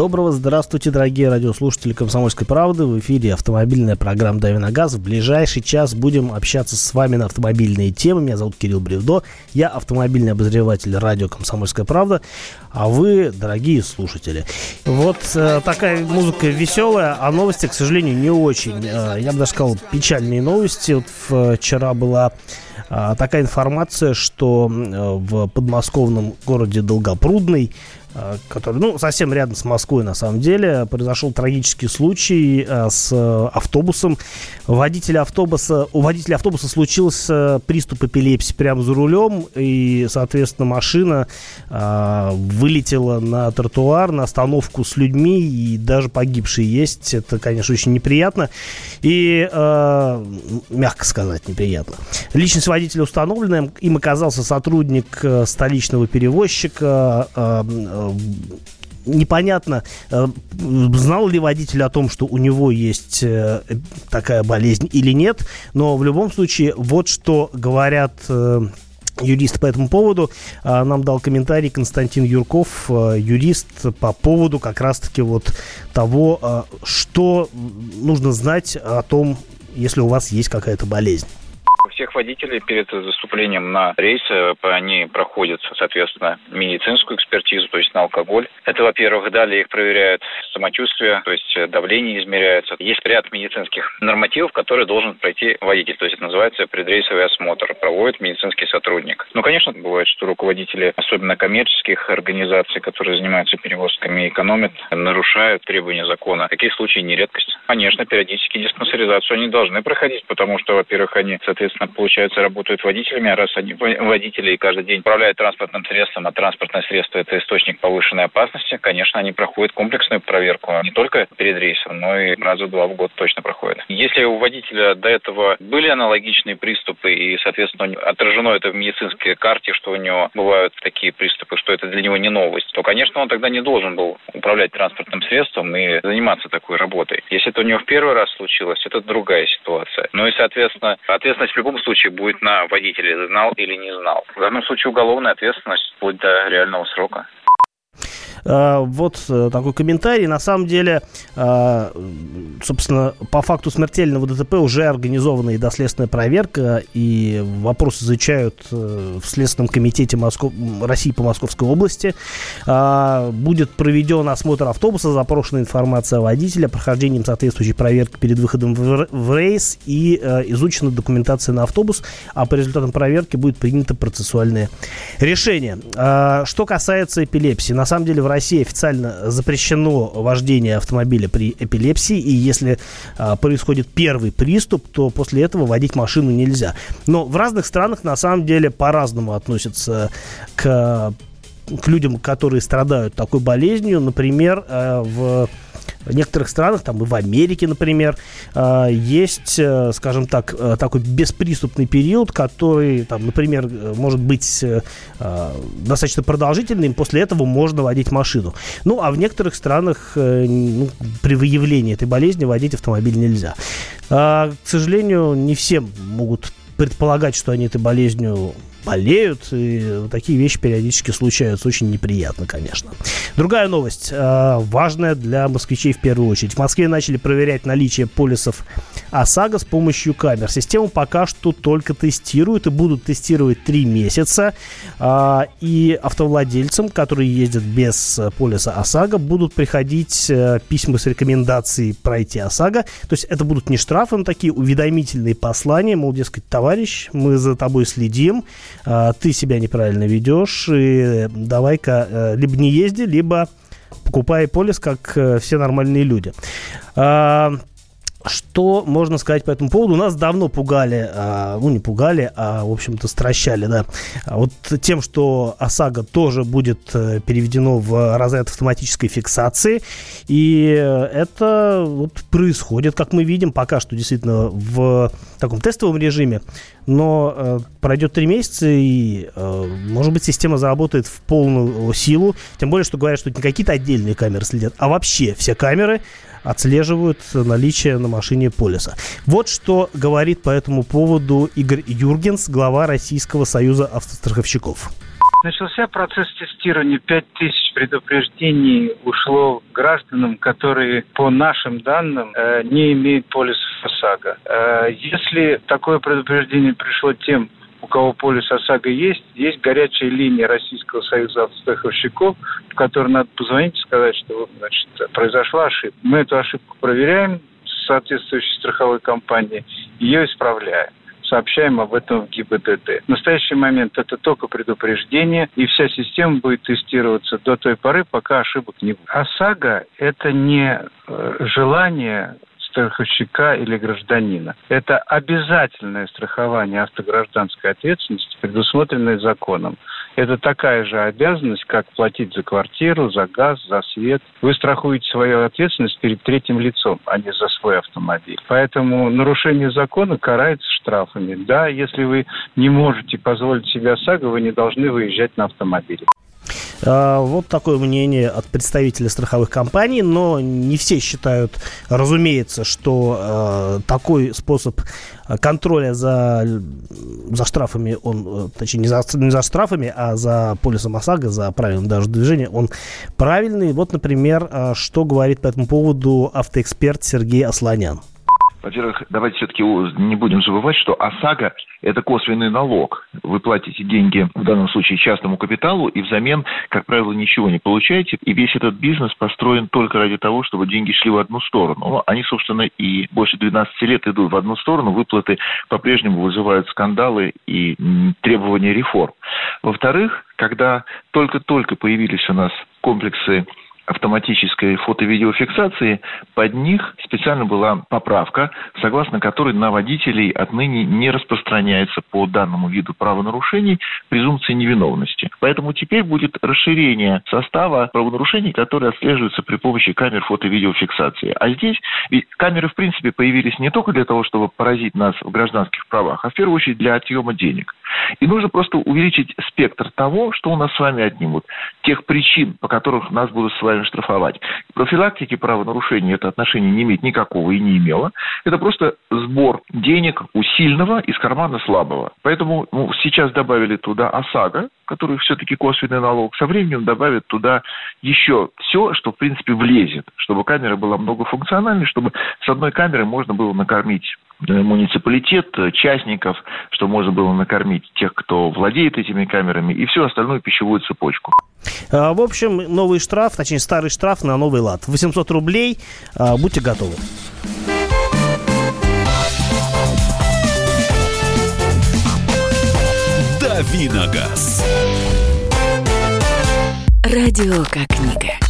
Доброго здравствуйте, дорогие радиослушатели «Комсомольской правды». В эфире автомобильная программа «Дави на газ». В ближайший час будем общаться с вами на автомобильные темы. Меня зовут Кирилл Бревдо. Я автомобильный обозреватель радио «Комсомольская правда». А вы, дорогие слушатели. Вот э, такая музыка веселая, а новости, к сожалению, не очень. Э, я бы даже сказал, печальные новости. Вот вчера была э, такая информация, что э, в подмосковном городе Долгопрудный Э, который, ну, совсем рядом с Москвой, на самом деле, произошел трагический случай э, с автобусом. Водитель автобуса, у водителя автобуса случился приступ эпилепсии прямо за рулем, и, соответственно, машина э, вылетела на тротуар, на остановку с людьми, и даже погибшие есть. Это, конечно, очень неприятно. И, э, мягко сказать, неприятно. Личность водителя установлена. Им оказался сотрудник столичного перевозчика, Э, непонятно, э, знал ли водитель о том, что у него есть э, такая болезнь или нет, но в любом случае вот что говорят юрист по этому поводу. Нам дал комментарий Константин Юрков, юрист по поводу как раз-таки вот того, что нужно знать о том, если у вас есть какая-то болезнь всех водителей перед заступлением на рейс э, они проходят, соответственно, медицинскую экспертизу, то есть на алкоголь. Это, во-первых, далее их проверяют самочувствие, то есть э, давление измеряется. Есть ряд медицинских нормативов, которые должен пройти водитель, то есть это называется предрейсовый осмотр, проводит медицинский сотрудник. Ну, конечно, бывает, что руководители, особенно коммерческих организаций, которые занимаются перевозками, экономят, нарушают требования закона. Такие случаи не редкость. Конечно, периодически диспансеризацию они должны проходить, потому что, во-первых, они, соответственно, получается, работают водителями, а раз они водители каждый день управляют транспортным средством, а транспортное средство – это источник повышенной опасности, конечно, они проходят комплексную проверку не только перед рейсом, но и раза два в год точно проходят. Если у водителя до этого были аналогичные приступы и, соответственно, отражено это в медицинской карте, что у него бывают такие приступы, что это для него не новость, то, конечно, он тогда не должен был управлять транспортным средством и заниматься такой работой. Если это у него в первый раз случилось, это другая ситуация. Ну и, соответственно, ответственность в любом случае будет на водителе, знал или не знал. В данном случае уголовная ответственность вплоть до реального срока. А, вот э, такой комментарий. На самом деле, а, собственно, по факту смертельного ДТП уже организована и доследственная проверка, и вопрос изучают э, в Следственном комитете Москов... России по Московской области. Будет проведен осмотр автобуса, запрошена информация о водителе, прохождением соответствующей проверки перед выходом в рейс и э, изучена документация на автобус, а по результатам проверки будет принято процессуальное решение. Что касается эпилепсии, на самом деле в России официально запрещено вождение автомобиля при эпилепсии, и если а, происходит первый приступ, то после этого водить машину нельзя. Но в разных странах на самом деле по-разному относятся к к людям, которые страдают такой болезнью. Например, э, в в некоторых странах, там и в Америке, например, а, есть, э, скажем так, э, такой бесприступный период, который, там, например, э, может быть достаточно продолжительным, после этого можно водить машину. Ну, а в некоторых странах ну, при выявлении этой болезни водить автомобиль нельзя. А, к сожалению, не все могут предполагать, что они этой болезнью болеют, и такие вещи периодически случаются. Очень неприятно, конечно. Другая новость, э, важная для москвичей в первую очередь. В Москве начали проверять наличие полисов ОСАГО с помощью камер. Систему пока что только тестируют и будут тестировать три месяца. Э, и автовладельцам, которые ездят без полиса ОСАГО, будут приходить э, письма с рекомендацией пройти ОСАГО. То есть это будут не штрафы, но такие уведомительные послания, мол, дескать, товарищ, мы за тобой следим, ты себя неправильно ведешь, и давай-ка э, либо не езди, либо покупай полис, как э, все нормальные люди. А, что можно сказать по этому поводу? Нас давно пугали, а, ну не пугали, а в общем-то стращали, да, а вот тем, что ОСАГО тоже будет э, переведено в разряд автоматической фиксации, и это вот происходит, как мы видим, пока что действительно в таком тестовом режиме, но э, пройдет три месяца, и, э, может быть, система заработает в полную силу, тем более, что говорят, что не какие-то отдельные камеры следят, а вообще все камеры отслеживают наличие на машине полиса. Вот что говорит по этому поводу Игорь Юргенс, глава Российского союза автостраховщиков. Начался процесс тестирования. 5000 предупреждений ушло гражданам, которые по нашим данным э, не имеют полиса ОСАГО. Э, если такое предупреждение пришло тем, у кого полис ОСАГО есть, есть горячая линия Российского союза автостраховщиков, в которой надо позвонить и сказать, что значит, произошла ошибка. Мы эту ошибку проверяем соответствующей страховой компанией, ее исправляем сообщаем об этом в ГИБДД. В настоящий момент это только предупреждение, и вся система будет тестироваться до той поры, пока ошибок не будет. ОСАГО – это не э, желание страховщика или гражданина. Это обязательное страхование автогражданской ответственности, предусмотренное законом. Это такая же обязанность, как платить за квартиру, за газ, за свет. Вы страхуете свою ответственность перед третьим лицом, а не за свой автомобиль. Поэтому нарушение закона карается штрафами. Да, если вы не можете позволить себе ОСАГО, вы не должны выезжать на автомобиле. А, вот такое мнение от представителей страховых компаний, но не все считают, разумеется, что э, такой способ контроля за, за штрафами, он, э, точнее, не за, не за штрафами, а за полисом ОСАГО, за правильным даже движение, он правильный. Вот, например, что говорит по этому поводу автоэксперт Сергей Асланян. Во-первых, давайте все-таки не будем забывать, что ОСАГО – это косвенный налог. Вы платите деньги, в данном случае, частному капиталу, и взамен, как правило, ничего не получаете. И весь этот бизнес построен только ради того, чтобы деньги шли в одну сторону. Ну, они, собственно, и больше 12 лет идут в одну сторону. Выплаты по-прежнему вызывают скандалы и требования реформ. Во-вторых, когда только-только появились у нас комплексы автоматической фото-видеофиксации, под них специально была поправка, согласно которой на водителей отныне не распространяется по данному виду правонарушений презумпция невиновности. Поэтому теперь будет расширение состава правонарушений, которые отслеживаются при помощи камер фото-видеофиксации. А здесь ведь камеры, в принципе, появились не только для того, чтобы поразить нас в гражданских правах, а в первую очередь для отъема денег. И нужно просто увеличить спектр того, что у нас с вами отнимут, тех причин, по которым нас будут с вами штрафовать. Профилактики правонарушений это отношение не имеет никакого и не имело. Это просто сбор денег у сильного из кармана слабого. Поэтому ну, сейчас добавили туда ОСАГО, который все-таки косвенный налог, со временем добавят туда еще все, что в принципе влезет, чтобы камера была многофункциональной, чтобы с одной камеры можно было накормить муниципалитет, э, частников, что можно было накормить тех, кто владеет этими камерами, и всю остальную пищевую цепочку. А, в общем, новый штраф, точнее старый штраф на новый лад. 800 рублей. А, будьте готовы. Давиногаз. Радио как книга.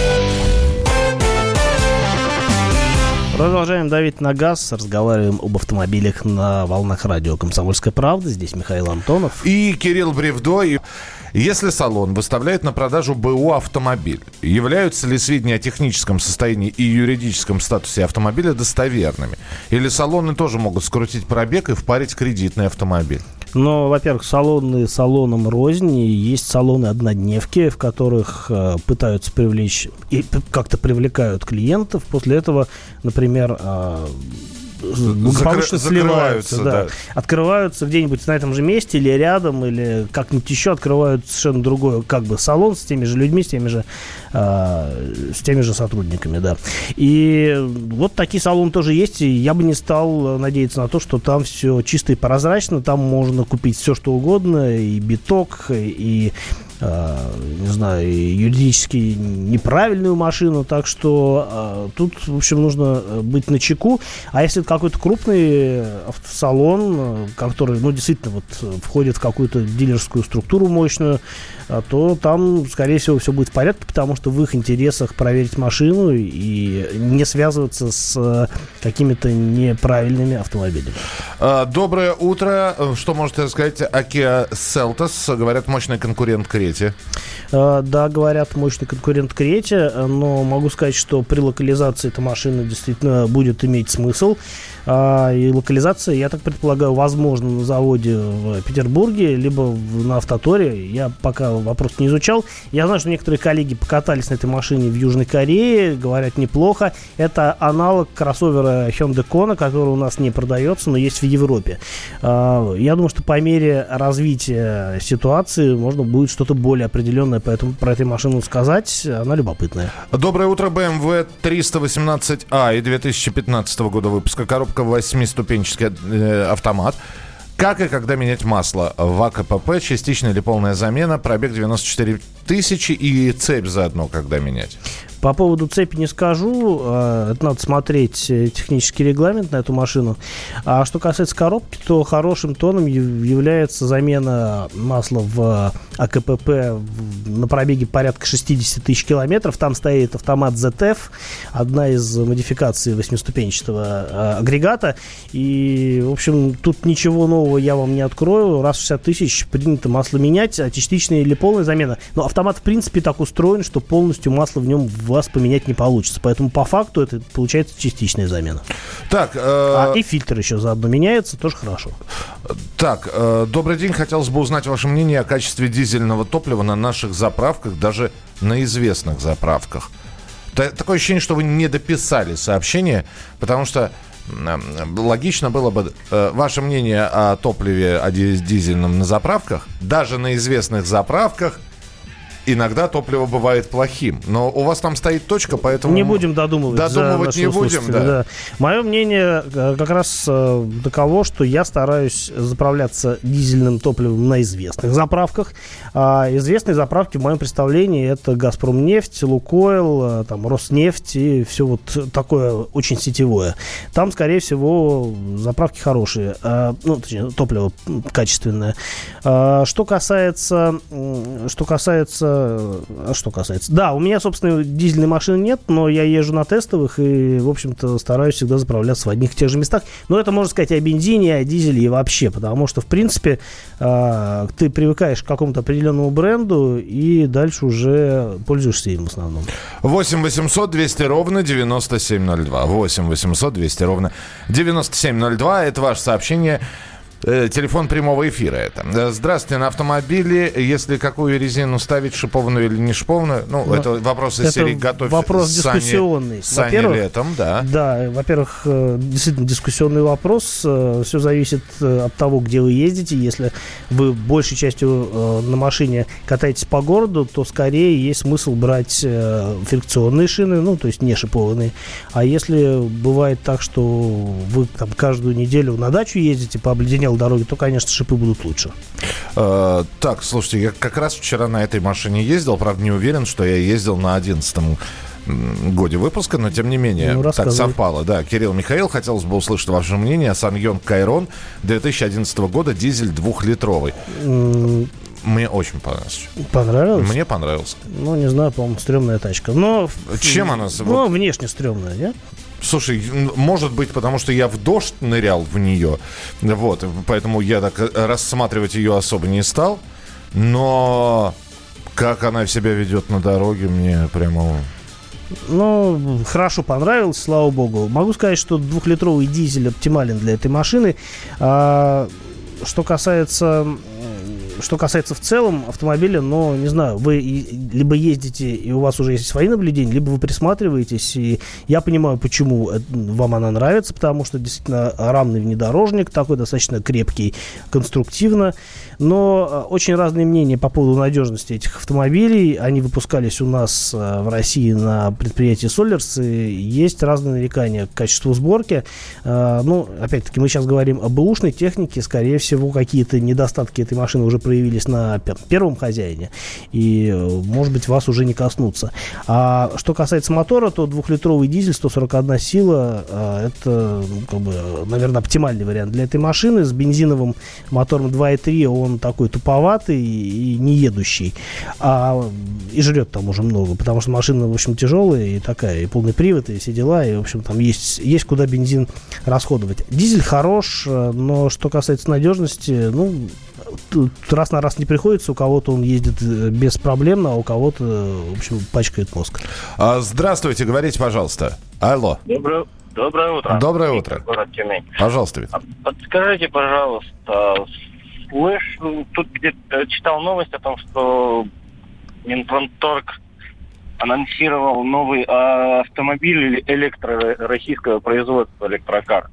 Продолжаем давить на газ, разговариваем об автомобилях на волнах радио «Комсомольская правда». Здесь Михаил Антонов. И Кирилл Бревдо. Если салон выставляет на продажу БУ автомобиль, являются ли сведения о техническом состоянии и юридическом статусе автомобиля достоверными? Или салоны тоже могут скрутить пробег и впарить кредитный автомобиль? Но, во-первых, салоны салоном рознь, и есть салоны-однодневки, в которых э, пытаются привлечь и как-то привлекают клиентов. После этого, например, э, благополучно Закры- сливаются, да. да. Открываются где-нибудь на этом же месте или рядом, или как-нибудь еще открывают совершенно другой как бы салон с теми же людьми, с теми же, э, с теми же сотрудниками, да. И вот такие салоны тоже есть, и я бы не стал надеяться на то, что там все чисто и прозрачно, там можно купить все, что угодно, и биток, и не знаю, юридически неправильную машину, так что э, тут, в общем, нужно э, быть на чеку. А если это какой-то крупный автосалон, который, ну, действительно, вот входит в какую-то дилерскую структуру мощную, то там, скорее всего, все будет в порядке, потому что в их интересах проверить машину и не связываться с какими-то неправильными автомобилями. Доброе утро. Что можете рассказать о Kia Seltos? Говорят, мощный конкурент Крете. Э, да, говорят, мощный конкурент Крете, но могу сказать, что при локализации эта машина действительно будет иметь смысл. А, и локализация, я так предполагаю, возможно на заводе в Петербурге, либо на Автоторе. Я пока вопрос не изучал. Я знаю, что некоторые коллеги покатались на этой машине в Южной Корее, говорят неплохо. Это аналог кроссовера Hyundai Kona, который у нас не продается, но есть в Европе. А, я думаю, что по мере развития ситуации можно будет что-то более определенное поэтому про эту машину сказать. Она любопытная. Доброе утро, BMW 318А и 2015 года выпуска. Коробка коробка восьмиступенческий э, автомат. Как и когда менять масло в АКПП, частичная или полная замена, пробег 94 тысячи и цепь заодно, когда менять? По поводу цепи не скажу. А, это надо смотреть э, технический регламент на эту машину. А что касается коробки, то хорошим тоном является замена масла в АКПП на пробеге порядка 60 тысяч километров. Там стоит автомат ZF, одна из модификаций восьмиступенчатого а, агрегата. И, в общем, тут ничего нового я вам не открою. Раз в 60 тысяч принято масло менять, а частичная или полная замена. Но автомат, в принципе, так устроен, что полностью масло в нем в вас поменять не получится. Поэтому по факту это получается частичная замена. Так, э... а, и фильтр еще заодно меняется, тоже хорошо. Так, э, добрый день. Хотелось бы узнать ваше мнение о качестве дизельного топлива на наших заправках, даже на известных заправках. Такое ощущение, что вы не дописали сообщение, потому что логично было бы э, ваше мнение о топливе о дизельном на заправках, даже на известных заправках – иногда топливо бывает плохим. Но у вас там стоит точка, поэтому... Не будем додумывать. Додумывать не будем, да. да. Мое мнение э, как раз э, таково, что я стараюсь заправляться дизельным топливом на известных заправках. А известные заправки в моем представлении это «Газпром нефть», «Лукойл», э, там, «Роснефть» и все вот такое очень сетевое. Там, скорее всего, заправки хорошие. А, ну, точнее, топливо качественное. А, что касается... Что касается а что касается... Да, у меня, собственно, дизельной машины нет, но я езжу на тестовых и, в общем-то, стараюсь всегда заправляться в одних и тех же местах. Но это можно сказать и о бензине, и о дизеле, и вообще, потому что, в принципе, э, ты привыкаешь к какому-то определенному бренду и дальше уже пользуешься им в основном. 8 800 200 ровно 9702. 8 800 200 ровно 9702. Это ваше сообщение. Э, телефон прямого эфира это. Э, здравствуйте, на автомобиле, если какую резину ставить, шипованную или не шипованную, ну, Но это вопрос из серии «Готовь Вопрос Сани, дискуссионный. Сани летом, да. Да, во-первых, э, действительно дискуссионный вопрос. Все зависит от того, где вы ездите. Если вы большей частью на машине катаетесь по городу, то скорее есть смысл брать фрикционные шины, ну, то есть не шипованные. А если бывает так, что вы там каждую неделю на дачу ездите по обледенелым сделал дороги, то, конечно, шипы будут лучше. Э, так, слушайте, я как раз вчера на этой машине ездил, правда, не уверен, что я ездил на 11 годе выпуска, но тем не менее ну, так совпало. Да, Кирилл Михаил, хотелось бы услышать ваше мнение Саньон Кайрон 2011 года, дизель двухлитровый. Mm. Мне очень понравилось. Понравилось? Мне понравился. Ну, не знаю, по-моему, стрёмная тачка. Но... Чем она? Ну, внешне стрёмная, нет? Слушай, может быть, потому что я в дождь нырял в нее, вот, поэтому я так э, рассматривать ее особо не стал, но как она себя ведет на дороге, мне прямо ну, хорошо понравилось, слава богу. Могу сказать, что двухлитровый дизель оптимален для этой машины. А, что касается что касается в целом автомобиля, но, не знаю, вы либо ездите, и у вас уже есть свои наблюдения, либо вы присматриваетесь, и я понимаю, почему вам она нравится, потому что действительно рамный внедорожник, такой достаточно крепкий, конструктивно, но э, очень разные мнения по поводу надежности этих автомобилей. Они выпускались у нас э, в России на предприятии Solers, и есть разные нарекания к качеству сборки. Э, ну, опять-таки, мы сейчас говорим об бэушной технике, скорее всего, какие-то недостатки этой машины уже проявились на первом хозяине, и, может быть, вас уже не коснутся. А что касается мотора, то двухлитровый дизель, 141 сила, это, ну, как бы, наверное, оптимальный вариант для этой машины. С бензиновым мотором 2.3 он он такой туповатый и не едущий. А, и жрет там уже много, потому что машина, в общем, тяжелая и такая, и полный привод, и все дела, и, в общем, там есть, есть куда бензин расходовать. Дизель хорош, но что касается надежности, ну, тут раз на раз не приходится, у кого-то он ездит э, без проблем, а у кого-то, в общем, пачкает мозг. А, здравствуйте, говорите, пожалуйста. Алло. Доброе, доброе утро. Доброе утро. Город Тюмень. Пожалуйста, Виктор. А Подскажите, пожалуйста, слышь, тут где-то читал новость о том, что Минпромторг анонсировал новый а, автомобиль электро российского производства электрокар.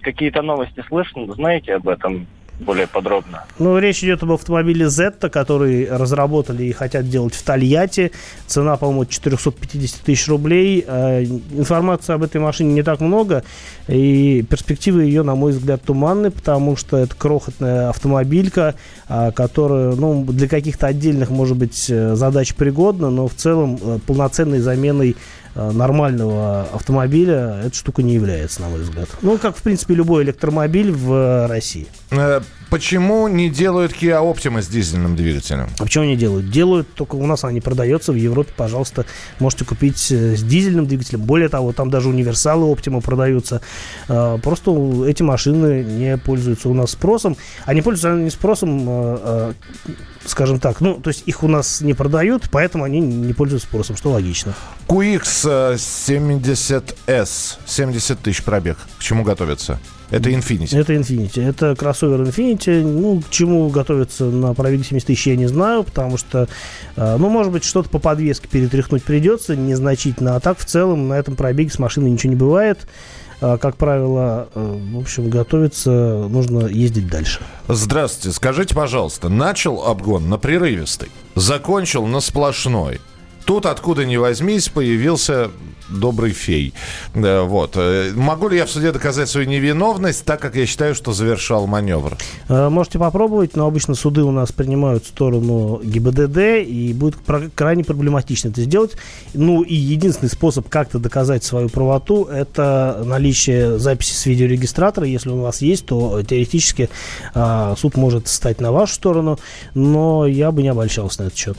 Какие-то новости слышно? Знаете об этом более подробно? Ну, речь идет об автомобиле Zeta, который разработали и хотят делать в Тольятти. Цена, по-моему, 450 тысяч рублей. Э, информации об этой машине не так много. И перспективы ее, на мой взгляд, туманны, потому что это крохотная автомобилька, а, которая ну, для каких-то отдельных, может быть, э, задач пригодна, но в целом э, полноценной заменой нормального автомобиля эта штука не является, на мой взгляд. Ну, как, в принципе, любой электромобиль в э, России. Почему не делают Kia Optima с дизельным двигателем? А почему они делают? Делают, только у нас она не продается. В Европе, пожалуйста, можете купить э, с дизельным двигателем. Более того, там даже универсалы Optima продаются. Э, Просто эти машины не пользуются у нас спросом. Они пользуются не спросом, э, скажем так, ну, то есть их у нас не продают, поэтому они не пользуются спросом, что логично. QX 70S, 70 тысяч пробег. К чему готовятся? Это Infiniti. Это Infinity. Это кроссовер Infinity. Ну, к чему готовиться на пробеге 70 тысяч, я не знаю, потому что, э, ну, может быть, что-то по подвеске перетряхнуть придется, незначительно. А так, в целом, на этом пробеге с машиной ничего не бывает. Э, Как правило, э, в общем, готовиться нужно ездить дальше. Здравствуйте. Скажите, пожалуйста, начал обгон на прерывистый, закончил на сплошной. Тут, откуда ни возьмись, появился добрый фей. Вот. Э, Могу ли я в суде доказать свою невиновность, так как я считаю, что завершал маневр? Э, Можете попробовать, но обычно суды у нас принимают сторону ГИБДД, и будет крайне проблематично это сделать. Ну и единственный способ как-то доказать свою правоту, это наличие записи с видеорегистратора. Если у вас есть, то теоретически а, суд может стать на вашу сторону, но я бы не обольщался на этот счет.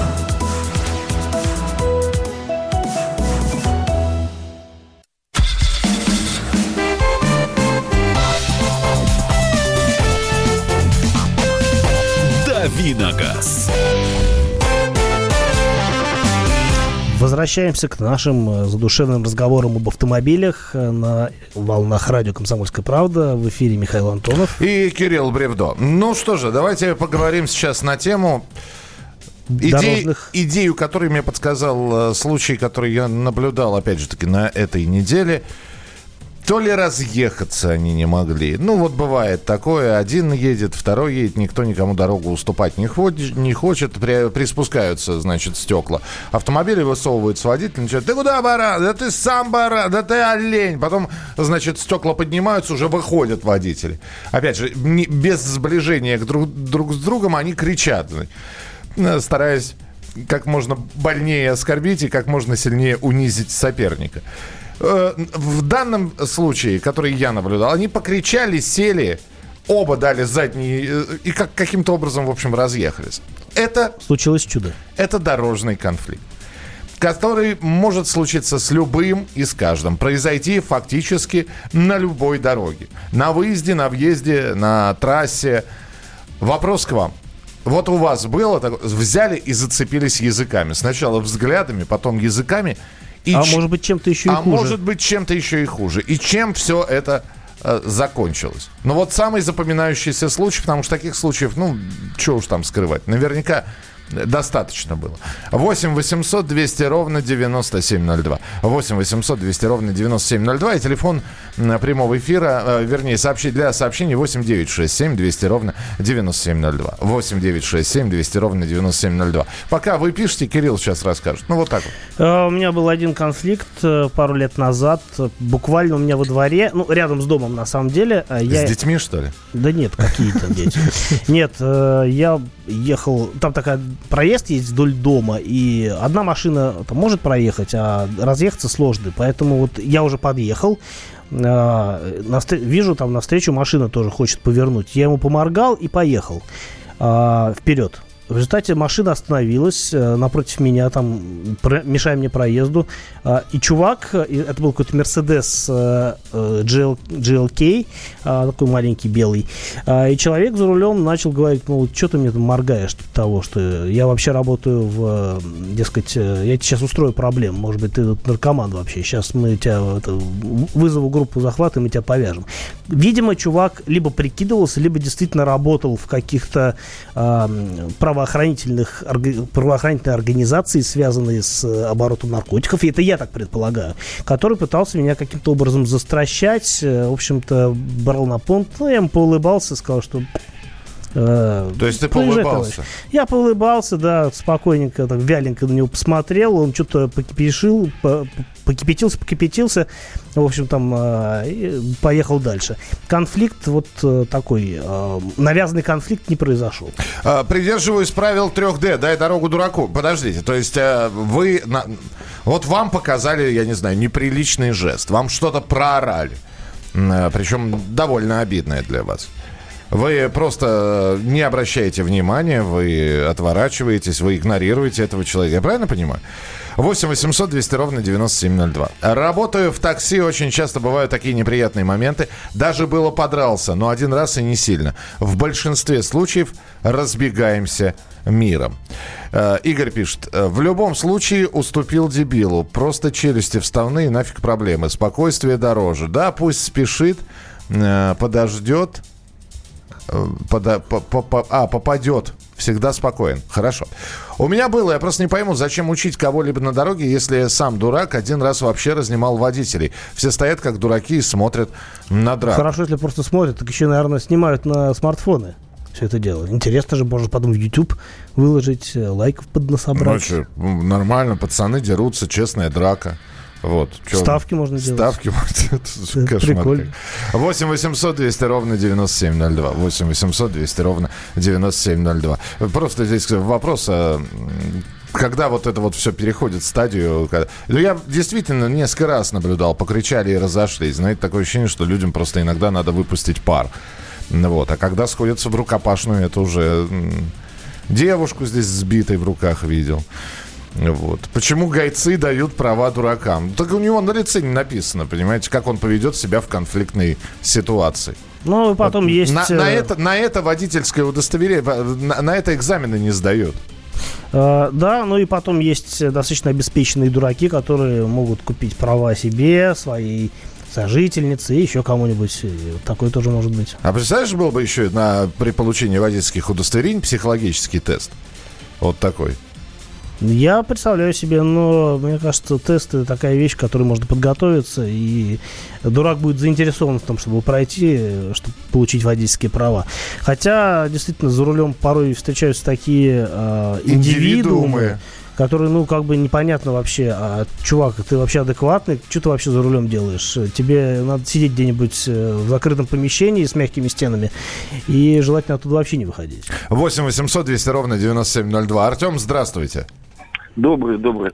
Возвращаемся к нашим э, задушевным разговорам об автомобилях э, на волнах радио «Комсомольская правда». В эфире Михаил Антонов. И Кирилл Бревдо. Ну что же, давайте поговорим сейчас на тему идей, идею, которую мне подсказал э, случай, который я наблюдал, опять же таки, на этой неделе. То ли разъехаться они не могли. Ну, вот бывает такое. Один едет, второй едет, никто никому дорогу уступать не хочет, не хочет при- приспускаются, значит, стекла. Автомобили высовываются водитель, начинает, ты куда, баран? Да ты сам баран, да ты олень. Потом, значит, стекла поднимаются, уже выходят водители. Опять же, не- без сближения друг, друг с другом они кричат, э, стараясь как можно больнее оскорбить и как можно сильнее унизить соперника. Э, В данном случае, который я наблюдал, они покричали, сели, оба дали задние э, и как, каким-то образом, в общем, разъехались. Это, Случилось чудо. это дорожный конфликт который может случиться с любым и с каждым. Произойти фактически на любой дороге. На выезде, на въезде, на трассе. Вопрос к вам. Вот у вас было так, взяли и зацепились языками. Сначала взглядами, потом языками. И а ч- может быть, чем-то еще и а хуже. может быть, чем-то еще и хуже. И чем все это э, закончилось. Ну вот самый запоминающийся случай, потому что таких случаев, ну, что уж там скрывать, наверняка достаточно было. 8 800 200 ровно 9702. 8 800 200 ровно 9702. И телефон прямого эфира, э, вернее, сообщи, для сообщений 8 967 200 ровно 9702. 8 967 200 ровно 9702. Пока вы пишете, Кирилл сейчас расскажет. Ну, вот так вот. Э, У меня был один конфликт э, пару лет назад. Буквально у меня во дворе, ну, рядом с домом, на самом деле. Я... С детьми, что ли? Да нет, какие там дети. Нет, я ехал, там такая проезд есть вдоль дома, и одна машина там может проехать, а разъехаться сложно. Поэтому вот я уже подъехал, э, навстр- вижу там навстречу машина тоже хочет повернуть. Я ему поморгал и поехал э, вперед. В результате машина остановилась э, напротив меня, там, мешая мне проезду. А, и чувак, э, это был какой-то Мерседес э, э, GL, GLK, а, такой маленький белый. А, и человек за рулем начал говорить, ну, что ты мне там моргаешь, того, что я вообще работаю в, э, дескать, э, я тебе сейчас устрою проблему, может быть, ты тут наркоман вообще, сейчас мы тебя это, вызову группу захвата, и мы тебя повяжем. Видимо, чувак либо прикидывался, либо действительно работал в каких-то а, правоохранительных, правоохранительной организации, связанные с э, оборотом наркотиков, и это я так предполагаю, который пытался меня каким-то образом застращать, э, в общем-то, брал на понт, ну, я ему поулыбался, сказал, что э, То есть ты поулыбался? Я поулыбался, да, спокойненько, так вяленько на него посмотрел, он что-то покипишил, по- покипятился, покипятился, в общем, там э, поехал дальше. Конфликт вот э, такой, э, навязанный конфликт не произошел. А, Придерживаюсь правил 3D, дай дорогу дураку. Подождите, то есть вы... на- Вот вам показали, я не знаю, неприличный жест, вам что-то проорали. Причем довольно обидное для вас. Вы просто э, не обращаете внимания, вы отворачиваетесь, вы игнорируете этого человека. Я правильно понимаю? 8 800 200 ровно 9702. Работаю в такси, очень часто бывают такие неприятные моменты. Даже было подрался, но один раз и не сильно. В большинстве случаев разбегаемся миром. Э, Игорь пишет, «Э, в любом случае уступил дебилу. Просто челюсти вставные, нафиг проблемы. Спокойствие дороже. Да, пусть спешит, подождет, пода- по- по- по- а, попадет. Всегда спокоен. Хорошо. У меня было, я просто не пойму, зачем учить кого-либо на дороге, если сам дурак один раз вообще разнимал водителей. Все стоят как дураки и смотрят на драку. Хорошо, если просто смотрят, так еще, наверное, снимают на смартфоны все это дело. Интересно же, можно потом в YouTube выложить, э, лайков Ну, поднасобрать. чё, м, нормально, пацаны дерутся, честная драка. Вот. Чё, Ставки можно делать. Ставки можно. Кошмар. прикольно. какой. 8 800 200 ровно 9702. 8 800 200 ровно 9702. Просто здесь вопрос, а, когда вот это вот все переходит в стадию... когда- Ну, я действительно несколько раз наблюдал, покричали и разошлись. Знаете, такое ощущение, что людям просто иногда надо выпустить пар. Ну Вот. А когда сходятся в рукопашную, это уже... Девушку здесь сбитой в руках видел. Вот. Почему гайцы дают права дуракам? Так у него на лице не написано, понимаете, как он поведет себя в конфликтной ситуации. Ну, потом Вот есть... На, э, на это, на это водительское удостоверение, на, на это экзамены не сдают. Э, Да, ну и потом есть э, достаточно обеспеченные дураки, которые могут купить права себе, своей сожительнице и еще кому-нибудь. Вот Такое тоже может быть. А представляешь, был бы еще на, при получении водительских удостоверений психологический тест? Вот такой. Я представляю себе, но мне кажется, тест это такая вещь, к которой можно подготовиться, и дурак будет заинтересован в том, чтобы пройти, чтобы получить водительские права. Хотя, действительно, за рулем порой встречаются такие э, индивидуумы, которые, ну, как бы непонятно вообще, а, чувак, ты вообще адекватный, что ты вообще за рулем делаешь? Тебе надо сидеть где-нибудь э, в закрытом помещении с мягкими стенами, и желательно оттуда вообще не выходить. 8 800 200 ровно 9702. Артем, здравствуйте. Добрый, добрый.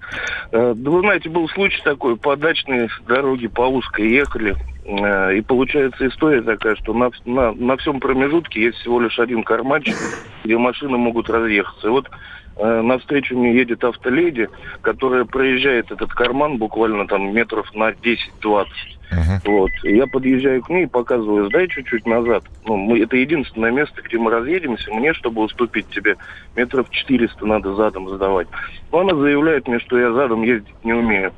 Э, Да вы знаете, был случай такой, по дачной дороге по узкой ехали, э, и получается история такая, что на, на, на всем промежутке есть всего лишь один карманчик, где машины могут разъехаться. И вот э, навстречу мне едет автоледи, которая проезжает этот карман буквально там метров на 10-20. Uh-huh. Вот. Я подъезжаю к ней и показываю, сдай чуть-чуть назад. Ну, мы, это единственное место, где мы разъедемся. Мне, чтобы уступить тебе, метров 400 надо задом сдавать. Но она заявляет мне, что я задом ездить не умею.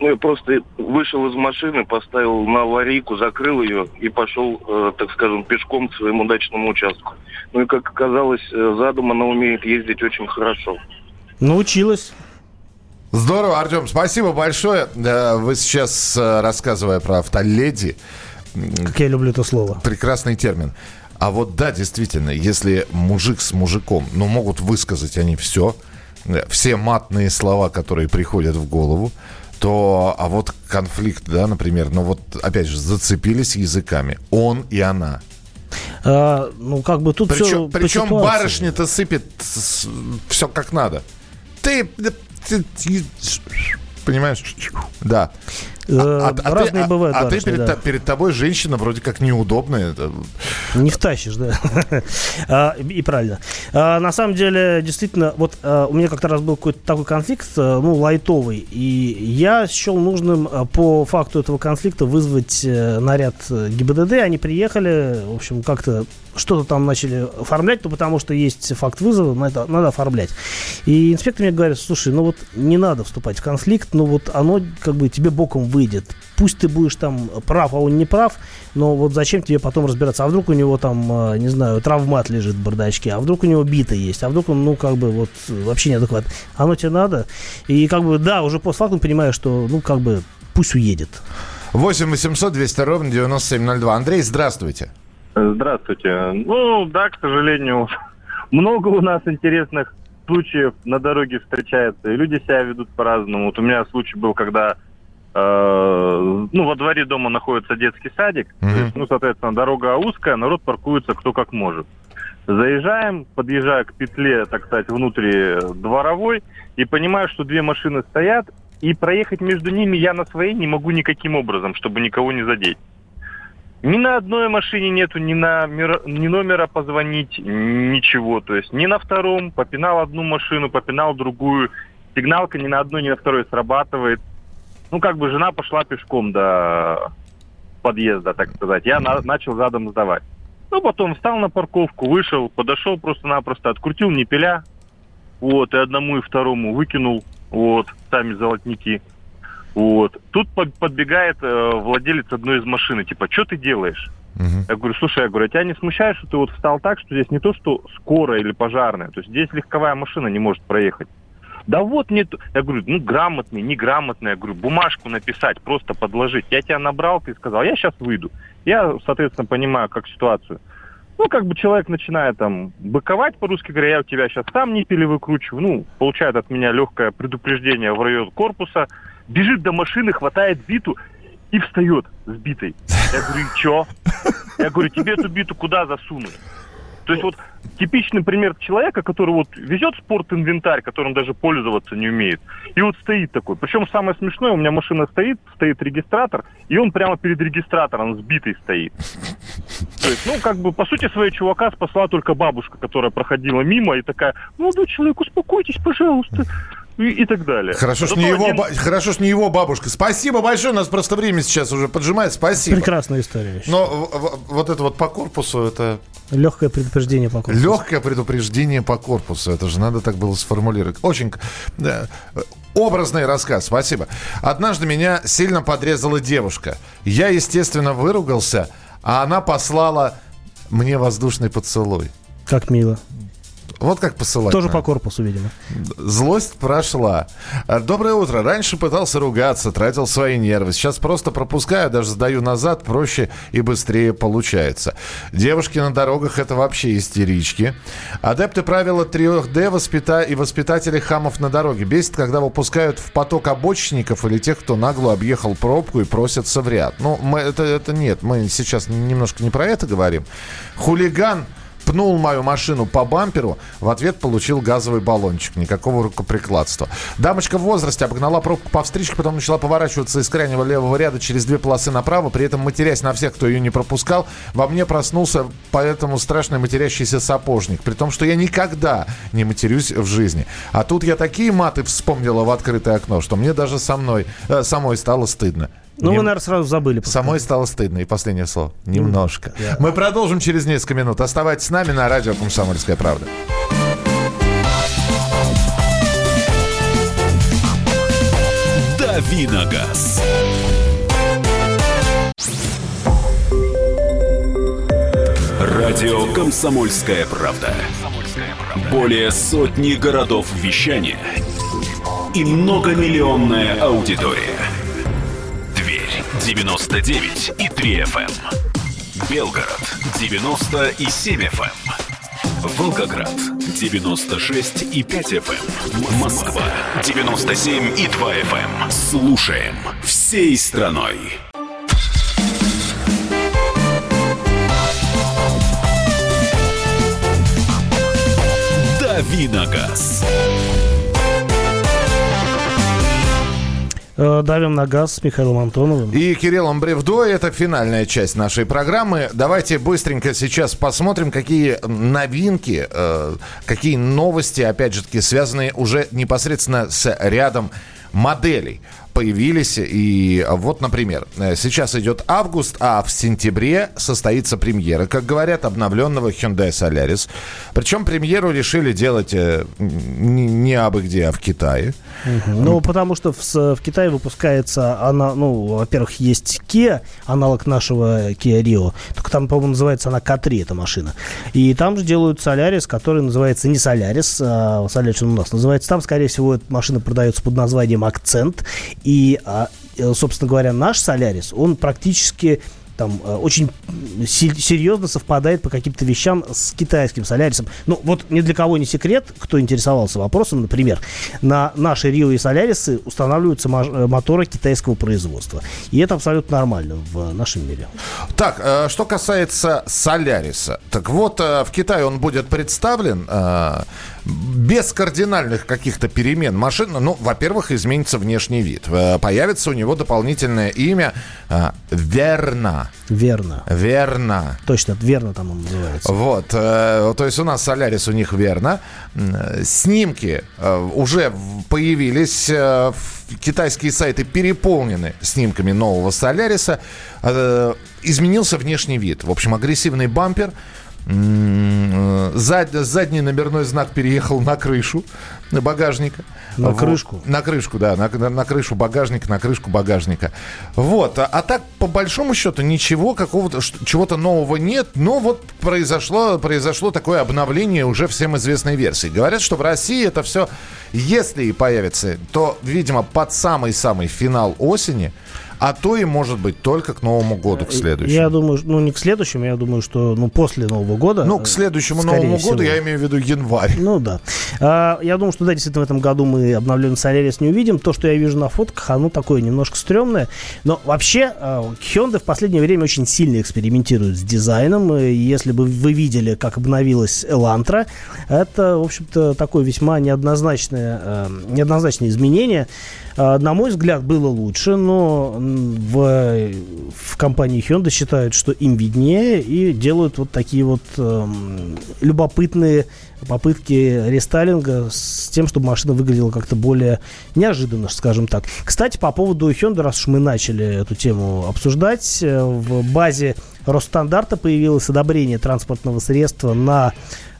Ну, я просто вышел из машины, поставил на аварийку, закрыл ее и пошел, э, так скажем, пешком к своему дачному участку. Ну и, как оказалось, э, задом она умеет ездить очень хорошо. Научилась. Здорово, Артем, спасибо большое. Вы сейчас, э, рассказывая про автоледи... Как я люблю это слово. Прекрасный термин. А вот да, действительно, если мужик с мужиком, ну, могут высказать они все, э, все матные слова, которые приходят в голову, то, а вот конфликт, да, например, ну вот, опять же, зацепились языками, он и она. А, ну, как бы тут причем, все Причем барышня-то сыпет все как надо. Ты понимаешь? Да. А, а, а Разные ты, бывают А, барышни, ты перед, да. перед тобой женщина вроде как неудобная. Не втащишь, да. а, и правильно. А, на самом деле, действительно, вот а, у меня как-то раз был какой-то такой конфликт, а, ну, лайтовый, и я счел нужным а, по факту этого конфликта вызвать а, наряд ГИБДД. Они приехали, в общем, как-то что-то там начали оформлять, ну, потому что есть факт вызова, надо, надо оформлять. И инспектор мне говорит, слушай, ну вот не надо вступать в конфликт, ну вот оно как бы тебе боком выйдет. Пусть ты будешь там прав, а он не прав, но вот зачем тебе потом разбираться? А вдруг у него там, не знаю, травмат лежит в бардачке, а вдруг у него бита есть, а вдруг он, ну, как бы вот вообще неадекват. Оно тебе надо? И как бы, да, уже по факту понимаю, что, ну, как бы, пусть уедет. 8 800 200 ровно 9702. Андрей, здравствуйте. Здравствуйте. Ну, да, к сожалению, много у нас интересных случаев на дороге встречается, и люди себя ведут по-разному. Вот у меня случай был, когда э, ну, во дворе дома находится детский садик, mm-hmm. то есть, ну, соответственно, дорога узкая, народ паркуется кто как может. Заезжаем, подъезжая к петле, так сказать, внутри дворовой, и понимаю, что две машины стоят, и проехать между ними я на своей не могу никаким образом, чтобы никого не задеть. Ни на одной машине нету ни, на, ни номера позвонить, ничего. То есть ни на втором, попинал одну машину, попинал другую. Сигналка ни на одной, ни на второй срабатывает. Ну, как бы жена пошла пешком до подъезда, так сказать. Я на, начал задом сдавать. Ну, потом встал на парковку, вышел, подошел просто-напросто, открутил непеля. Вот, и одному, и второму выкинул. Вот, сами золотники. Вот. Тут подбегает э, владелец одной из машин, типа, что ты делаешь? Uh-huh. Я говорю, слушай, я говорю, а тебя не смущает, что ты вот встал так, что здесь не то, что скорая или пожарная, то есть здесь легковая машина не может проехать. Да вот нет, я говорю, ну грамотный, неграмотный, я говорю, бумажку написать, просто подложить. Я тебя набрал, ты сказал, я сейчас выйду. Я, соответственно, понимаю, как ситуацию. Ну, как бы человек начинает там быковать, по-русски говоря, я у тебя сейчас сам не пили выкручиваю. Ну, получает от меня легкое предупреждение в район корпуса бежит до машины, хватает биту и встает с битой. Я говорю, что? Я говорю, тебе эту биту куда засунуть? То есть вот типичный пример человека, который вот везет спорт-инвентарь, которым даже пользоваться не умеет. И вот стоит такой. Причем самое смешное, у меня машина стоит, стоит регистратор, и он прямо перед регистратором сбитый стоит. То есть, ну, как бы, по сути, своего чувака спасла только бабушка, которая проходила мимо и такая, молодой человек, успокойтесь, пожалуйста и, и так далее. Хорошо, что не, его, один... хорошо, что не его бабушка. Спасибо большое, у нас просто время сейчас уже поджимает. Спасибо. Прекрасная история. Но вот это вот по корпусу, это... Легкое предупреждение по корпусу. Легкое предупреждение по корпусу. Это же надо так было сформулировать. Очень да, образный рассказ. Спасибо. Однажды меня сильно подрезала девушка. Я, естественно, выругался, а она послала мне воздушный поцелуй. Как мило. Вот как посылать. Тоже надо. по корпусу, видимо. Злость прошла. Доброе утро. Раньше пытался ругаться, тратил свои нервы. Сейчас просто пропускаю, даже сдаю назад, проще и быстрее получается. Девушки на дорогах это вообще истерички. Адепты правила 3D воспита... и воспитатели хамов на дороге. Бесит, когда выпускают в поток обочинников или тех, кто нагло объехал пробку и просятся в ряд. Ну, мы, это, это нет, мы сейчас немножко не про это говорим. Хулиган пнул мою машину по бамперу, в ответ получил газовый баллончик. Никакого рукоприкладства. Дамочка в возрасте обогнала пробку по встречке, потом начала поворачиваться из крайнего левого ряда через две полосы направо, при этом матерясь на всех, кто ее не пропускал. Во мне проснулся поэтому страшный матерящийся сапожник, при том, что я никогда не матерюсь в жизни. А тут я такие маты вспомнила в открытое окно, что мне даже со мной, э, самой стало стыдно. Ну, вы, наверное, сразу забыли. Самой стало стыдно. И последнее слово. Немножко. Yeah. Мы продолжим через несколько минут. Оставайтесь с нами на радио «Комсомольская правда». Давиногаз. Радио «Комсомольская правда». Более сотни городов вещания и многомиллионная аудитория. Тверь 99 и 3 FM. Эм. Белгород 90 и 7 FM. Эм. Волгоград 96 и 5 FM. Эм. Москва 97 и 2 FM. Слушаем всей страной. Давиногаз. Э, давим на газ с Михаилом Антоновым. И Кириллом Бревдо. Это финальная часть нашей программы. Давайте быстренько сейчас посмотрим, какие новинки, э, какие новости, опять же таки, связанные уже непосредственно с рядом моделей появились. И вот, например, сейчас идет август, а в сентябре состоится премьера, как говорят, обновленного Hyundai Solaris. Причем премьеру решили делать э, не, не абы где, а в Китае. Угу. Ну, потому что в, в Китае выпускается, она, ну, во-первых, есть Kia, аналог нашего Kia Rio, только там, по-моему, называется она K3, эта машина. И там же делают Solaris, который называется не Solaris, а Solaris у нас называется. Там, скорее всего, эта машина продается под названием Акцент. И, а, э, собственно говоря, наш Солярис, он практически там э, очень серьезно совпадает по каким-то вещам с китайским Солярисом. Ну, вот ни для кого не секрет, кто интересовался вопросом, например, на наши Рио и Солярисы устанавливаются э, моторы китайского производства. И это абсолютно нормально в нашем мире. Так, что касается Соляриса. Так вот, в Китае он будет представлен без кардинальных каких-то перемен машин. Ну, во-первых, изменится внешний вид. Появится у него дополнительное имя Верна. Верно. Верно. Точно, верно там он называется. Вот. Э, то есть у нас Солярис у них верно. Снимки э, уже появились. Э, китайские сайты переполнены снимками нового Соляриса. Э, изменился внешний вид. В общем, агрессивный бампер – Зад, задний номерной знак переехал на крышу багажника. На крышку? На крышку, да, на, на, на крышу багажника, на крышку багажника. Вот, а, а так, по большому счету, ничего какого-то, чего-то нового нет, но вот произошло, произошло такое обновление уже всем известной версии. Говорят, что в России это все, если и появится, то, видимо, под самый-самый финал осени – а то и может быть только к Новому году, к следующему. Я думаю, ну не к следующему, я думаю, что ну после Нового года. Ну, к следующему Новому всего. году я имею в виду январь. Ну да. А, я думаю, что да, действительно в этом году мы обновленный Солярис не увидим. То, что я вижу на фотках, оно такое немножко стрёмное. Но вообще а, Hyundai в последнее время очень сильно экспериментирует с дизайном. И если бы вы видели, как обновилась Elantra, это, в общем-то, такое весьма неоднозначное, неоднозначное изменение. А, на мой взгляд, было лучше, но в, в компании Hyundai считают, что им виднее и делают вот такие вот э, любопытные попытки рестайлинга с тем, чтобы машина выглядела как-то более неожиданно, скажем так. Кстати, по поводу Hyundai, раз уж мы начали эту тему обсуждать, э, в базе Росстандарта появилось одобрение транспортного средства на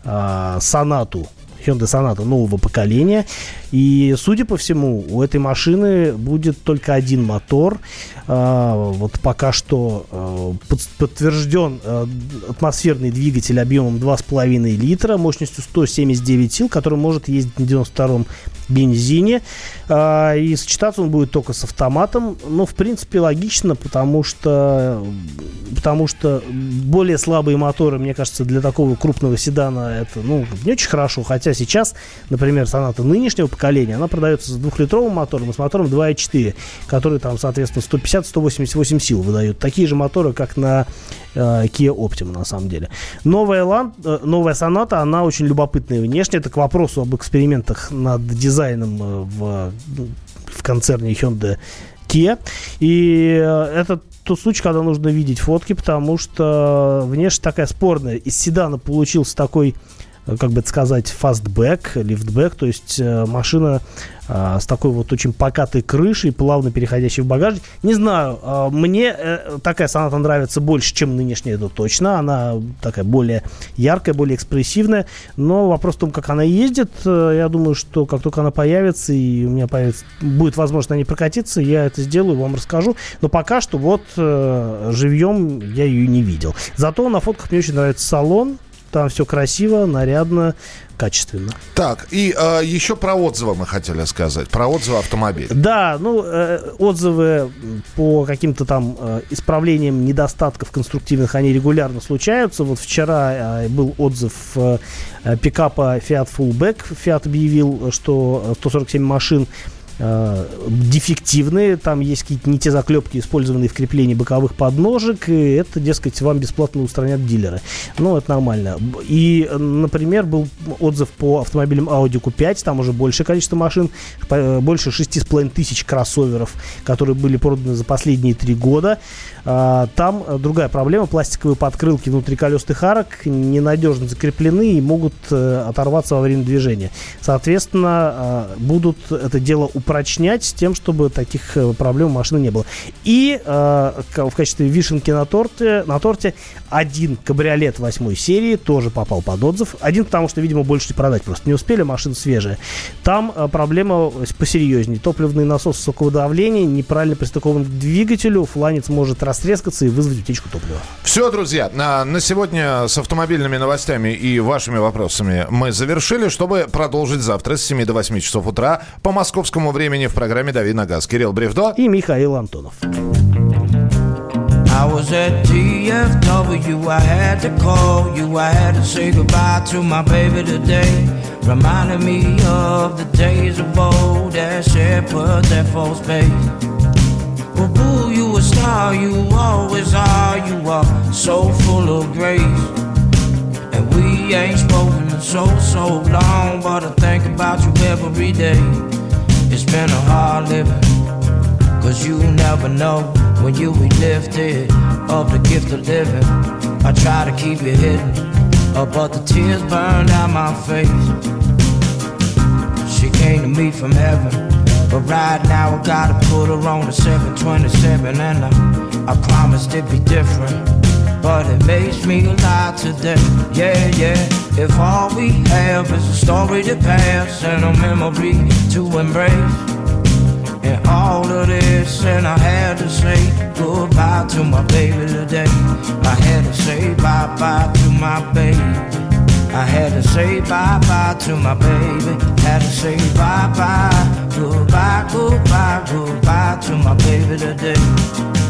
э, Сонату Hyundai Sonata нового поколения. И, судя по всему, у этой машины будет только один мотор. А, вот пока что а, подтвержден а, атмосферный двигатель объемом 2,5 литра, мощностью 179 сил, который может ездить на 92-м бензине. И сочетаться он будет только с автоматом. Но, в принципе, логично, потому что, потому что более слабые моторы, мне кажется, для такого крупного седана это ну, не очень хорошо. Хотя сейчас, например, Sonata нынешнего поколения. Она продается с двухлитровым мотором и с мотором 2.4, который там, соответственно, 150-188 сил выдают. Такие же моторы, как на э, Kia Optima, на самом деле. Новая, Land, э, новая Sonata, она очень любопытная внешне. Это к вопросу об экспериментах над дизайном э, в, в концерне Hyundai Kia. И э, это тот случай, когда нужно видеть фотки, потому что внешне такая спорная. Из седана получился такой как бы это сказать, фастбэк, лифтбэк, то есть э, машина э, с такой вот очень покатой крышей, плавно переходящей в багажник. Не знаю, э, мне э, такая соната нравится больше, чем нынешняя, это точно. Она такая более яркая, более экспрессивная. Но вопрос в том, как она ездит, э, я думаю, что как только она появится, и у меня появится, будет возможность на ней прокатиться, я это сделаю, вам расскажу. Но пока что вот э, живьем я ее не видел. Зато на фотках мне очень нравится салон, там все красиво, нарядно, качественно. Так, и э, еще про отзывы мы хотели сказать, про отзывы автомобиля. Да, ну, э, отзывы по каким-то там э, исправлениям недостатков конструктивных, они регулярно случаются. Вот вчера э, был отзыв э, пикапа Fiat Fullback. Fiat объявил, что 147 машин э, дефективные, там есть какие-то не те заклепки, использованные в креплении боковых подножек, и это, дескать, вам бесплатно устранят дилеры. Ну, это нормально. И, например, был отзыв по автомобилям Audi Q5, там уже большее количество машин, больше 6,5 тысяч кроссоверов, которые были проданы за последние три года. А, там другая проблема, пластиковые подкрылки внутри колесных арок ненадежно закреплены и могут э, оторваться во время движения. Соответственно, а, будут это дело упрочнять с тем, чтобы таких э, проблем у машины не было. И э, в качестве вишенки на торте, на торте один кабриолет восьмой серии тоже попал под отзыв. Один, потому что, видимо, больше не продать просто не успели, машина свежая. Там э, проблема посерьезнее. Топливный насос высокого давления неправильно пристыкован к двигателю, фланец может растрескаться и вызвать утечку топлива. Все, друзья, на, на сегодня с автомобильными новостями и вашими вопросами мы завершили, чтобы продолжить завтра с 7 до 8 часов утра по московскому времени в программе «Дави на газ». Кирилл Бревдо и Михаил Антонов. I was at DFW, I had to call you, I had to say goodbye to my baby today. Reminded me of the days of old that shepherd that false space. Boo, you always are, you are so full of grace. And we ain't spoken in so, so long, but I think about you every day. It's been a hard living, cause you never know when you be lifted of the gift of living. I try to keep it hidden, uh, but the tears burn down my face. She came to me from heaven, but right now I gotta put her on the 727, and I, I promised it'd be different. But it makes me alive today, yeah, yeah. If all we have is a story to pass and a memory to embrace and all of this, and I had to say goodbye to my baby today. I had to say bye bye to my baby. I had to say bye bye to my baby. Had to say bye bye, goodbye, goodbye, goodbye to my baby today.